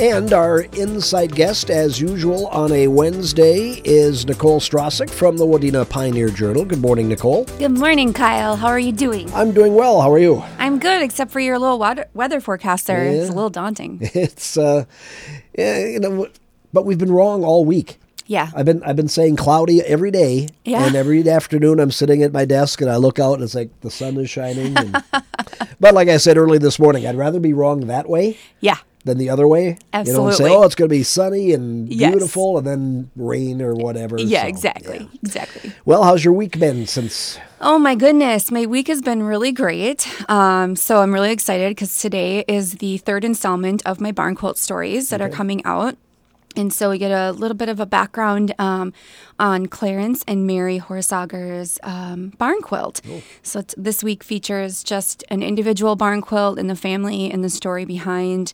And our inside guest, as usual, on a Wednesday is Nicole Stracek from the Wadena Pioneer Journal. Good morning, Nicole. Good morning, Kyle. How are you doing? I'm doing well. How are you? I'm good, except for your little weather, weather forecaster. Yeah. It's a little daunting. It's, uh, yeah, you know, but we've been wrong all week. Yeah. I've been I've been saying cloudy every day, Yeah. and every afternoon I'm sitting at my desk and I look out and it's like the sun is shining. And, but like I said early this morning, I'd rather be wrong that way Yeah. Than the other way. You know, and say, Absolutely. oh, it's going to be sunny and Yes. beautiful, and then rain or whatever. Yeah, So, exactly. yeah. Exactly. Well, how's your week been since? Oh my goodness, my week has been really great. Um, so I'm really excited because today is the third installment of my barn quilt stories that are coming out. And so we get a little bit of a background um, on Clarence and Mary Horsager's um, barn quilt. So this week features just an individual barn quilt and the family and the story behind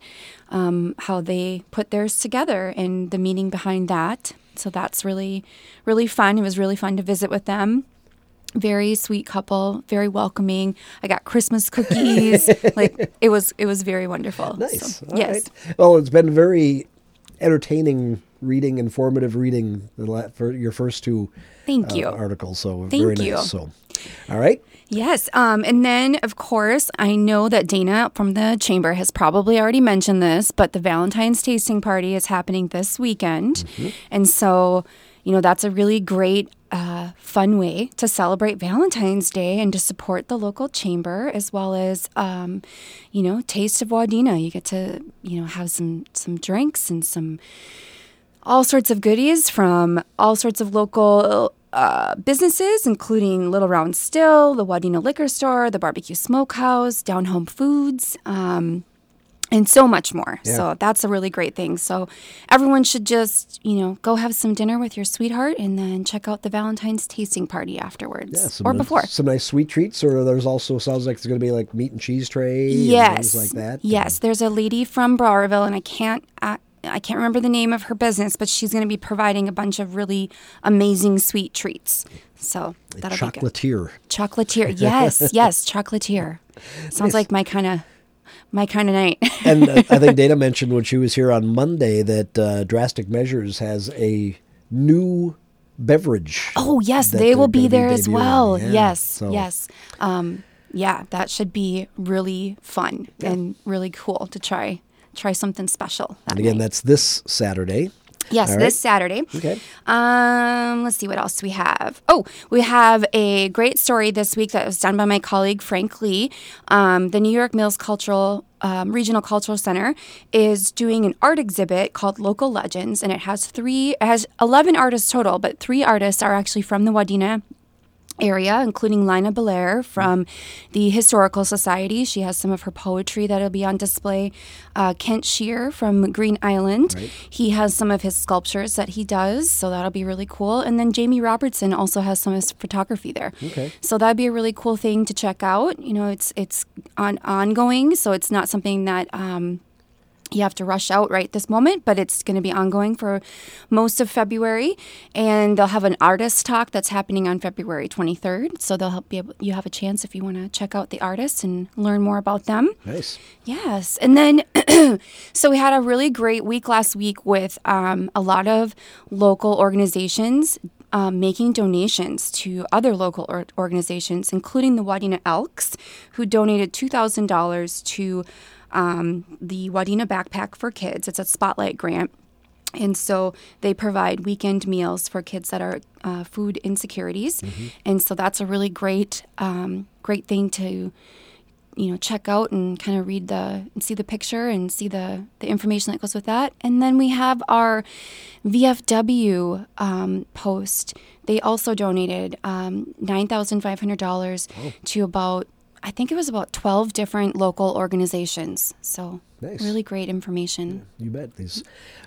um, how they put theirs together and the meaning behind that. So that's really, really fun. It was really fun to visit with them very sweet couple, very welcoming. I got Christmas cookies. like it was it was very wonderful. Nice. So, yes. right. Well, it's been very entertaining reading, informative reading for your first two Thank uh, you. articles. So Thank very nice. you. So, all right. Yes. Um, and then, of course, I know that Dana from the chamber has probably already mentioned this, but the Valentine's tasting party is happening this weekend. And so, you know, that's a really great, uh, fun way to celebrate Valentine's Day and to support the local chamber as well as, um, you know, Taste of Wadena. You get to, you know, have some, some drinks and some all sorts of goodies from all sorts of local uh, businesses, including Little Round Still, the Wadena Liquor Store, the Barbecue Smokehouse, Down Home Foods, um, and so much more. Yeah. So that's a really great thing. So everyone should just, you know, go have some dinner with your sweetheart and then check out the Valentine's tasting party afterwards Yeah, some or nice- before. Some nice sweet treats, or there's also sounds like it's going to be like meat and cheese tray. and Yes, things like that. Yes, there's a lady from Browerville, and I can't. I, I can't remember the name of her business, but she's going to be providing a bunch of really amazing sweet treats. So that'll be good. Chocolatier. Chocolatier, yes, yes, chocolatier. Sounds like my kind of my kind of night. and uh, I think Dana mentioned when she was here on Monday that uh, Drastic Measures has a new beverage. oh yes, they will be there as well. Yeah, yes, so- yes. Um, yeah, that should be really fun and really cool to try try something special. And again, night. that's this Saturday. Yes, All this. Saturday. Okay. Um, let's see what else we have. Oh, we have a great story this week that was done by my colleague Frank Lee. Um, the New York Mills Cultural um, Regional Cultural Center is doing an art exhibit called Local Legends, and it has three, it has eleven artists total, but three artists are actually from the Wadena area, including Lina Belair from the Historical Society. She has some of her poetry that'll be on display. Uh, Kent Shear from Green Island. He has some of his sculptures that he does, so that'll be really cool. And then Jamie Robertson also has some of his photography there. Okay. So that'd be a really cool thing to check out. You know, it's it's on ongoing, so it's not something that. Um, you have to rush out right this moment, but it's going to be ongoing for most of February, and they'll have an artist talk that's happening on February 23rd. So they'll help able, you have a chance if you want to check out the artists and learn more about them. Nice. Yes. And then, so we had a really great week last week with um, a lot of local organizations um, making donations to other local or- organizations, including the Wadena Elks, who donated $2,000 to um, the Wadena Backpack for Kids. It's a spotlight grant. And so they provide weekend meals for kids that are uh, food insecurities, and so that's a really great, um, great thing to, you know, check out and kind of read the and see the picture and see the the information that goes with that. And then we have our VFW um, post. They also donated um, nine thousand five hundred dollars to about I think it was about twelve different local organizations. So Nice. really great information. You bet these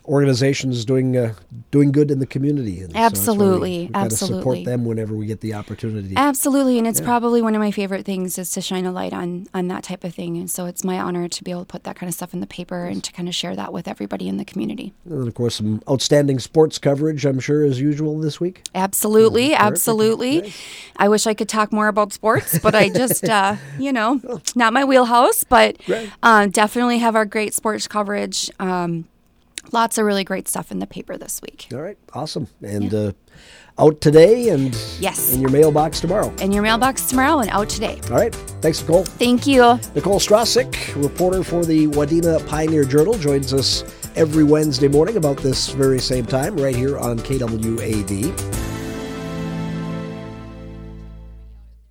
organizations doing uh, doing good in the community. And so we- Absolutely, support them whenever we get the opportunity. Absolutely, and it's probably one of my favorite things is to shine a light on on that type of thing. And so it's my honor to be able to put that kind of stuff in the paper and to kind of share that with everybody in the community. And of course, some outstanding sports coverage, I'm sure, as usual this week. Absolutely, terrific. absolutely. Nice. I wish I could talk more about sports, but I just, uh, you know, not my wheelhouse. But Right. uh, definitely have our great sports coverage. Um, lots of really great stuff in the paper this week. All right, awesome. And uh, out today and Yes. in your mailbox tomorrow. In your mailbox tomorrow and out today. All right, thanks, Nicole. Thank you. Nicole Stracek, reporter for the Wadena Pioneer Journal, joins us every Wednesday morning about this very same time right here on KWAD.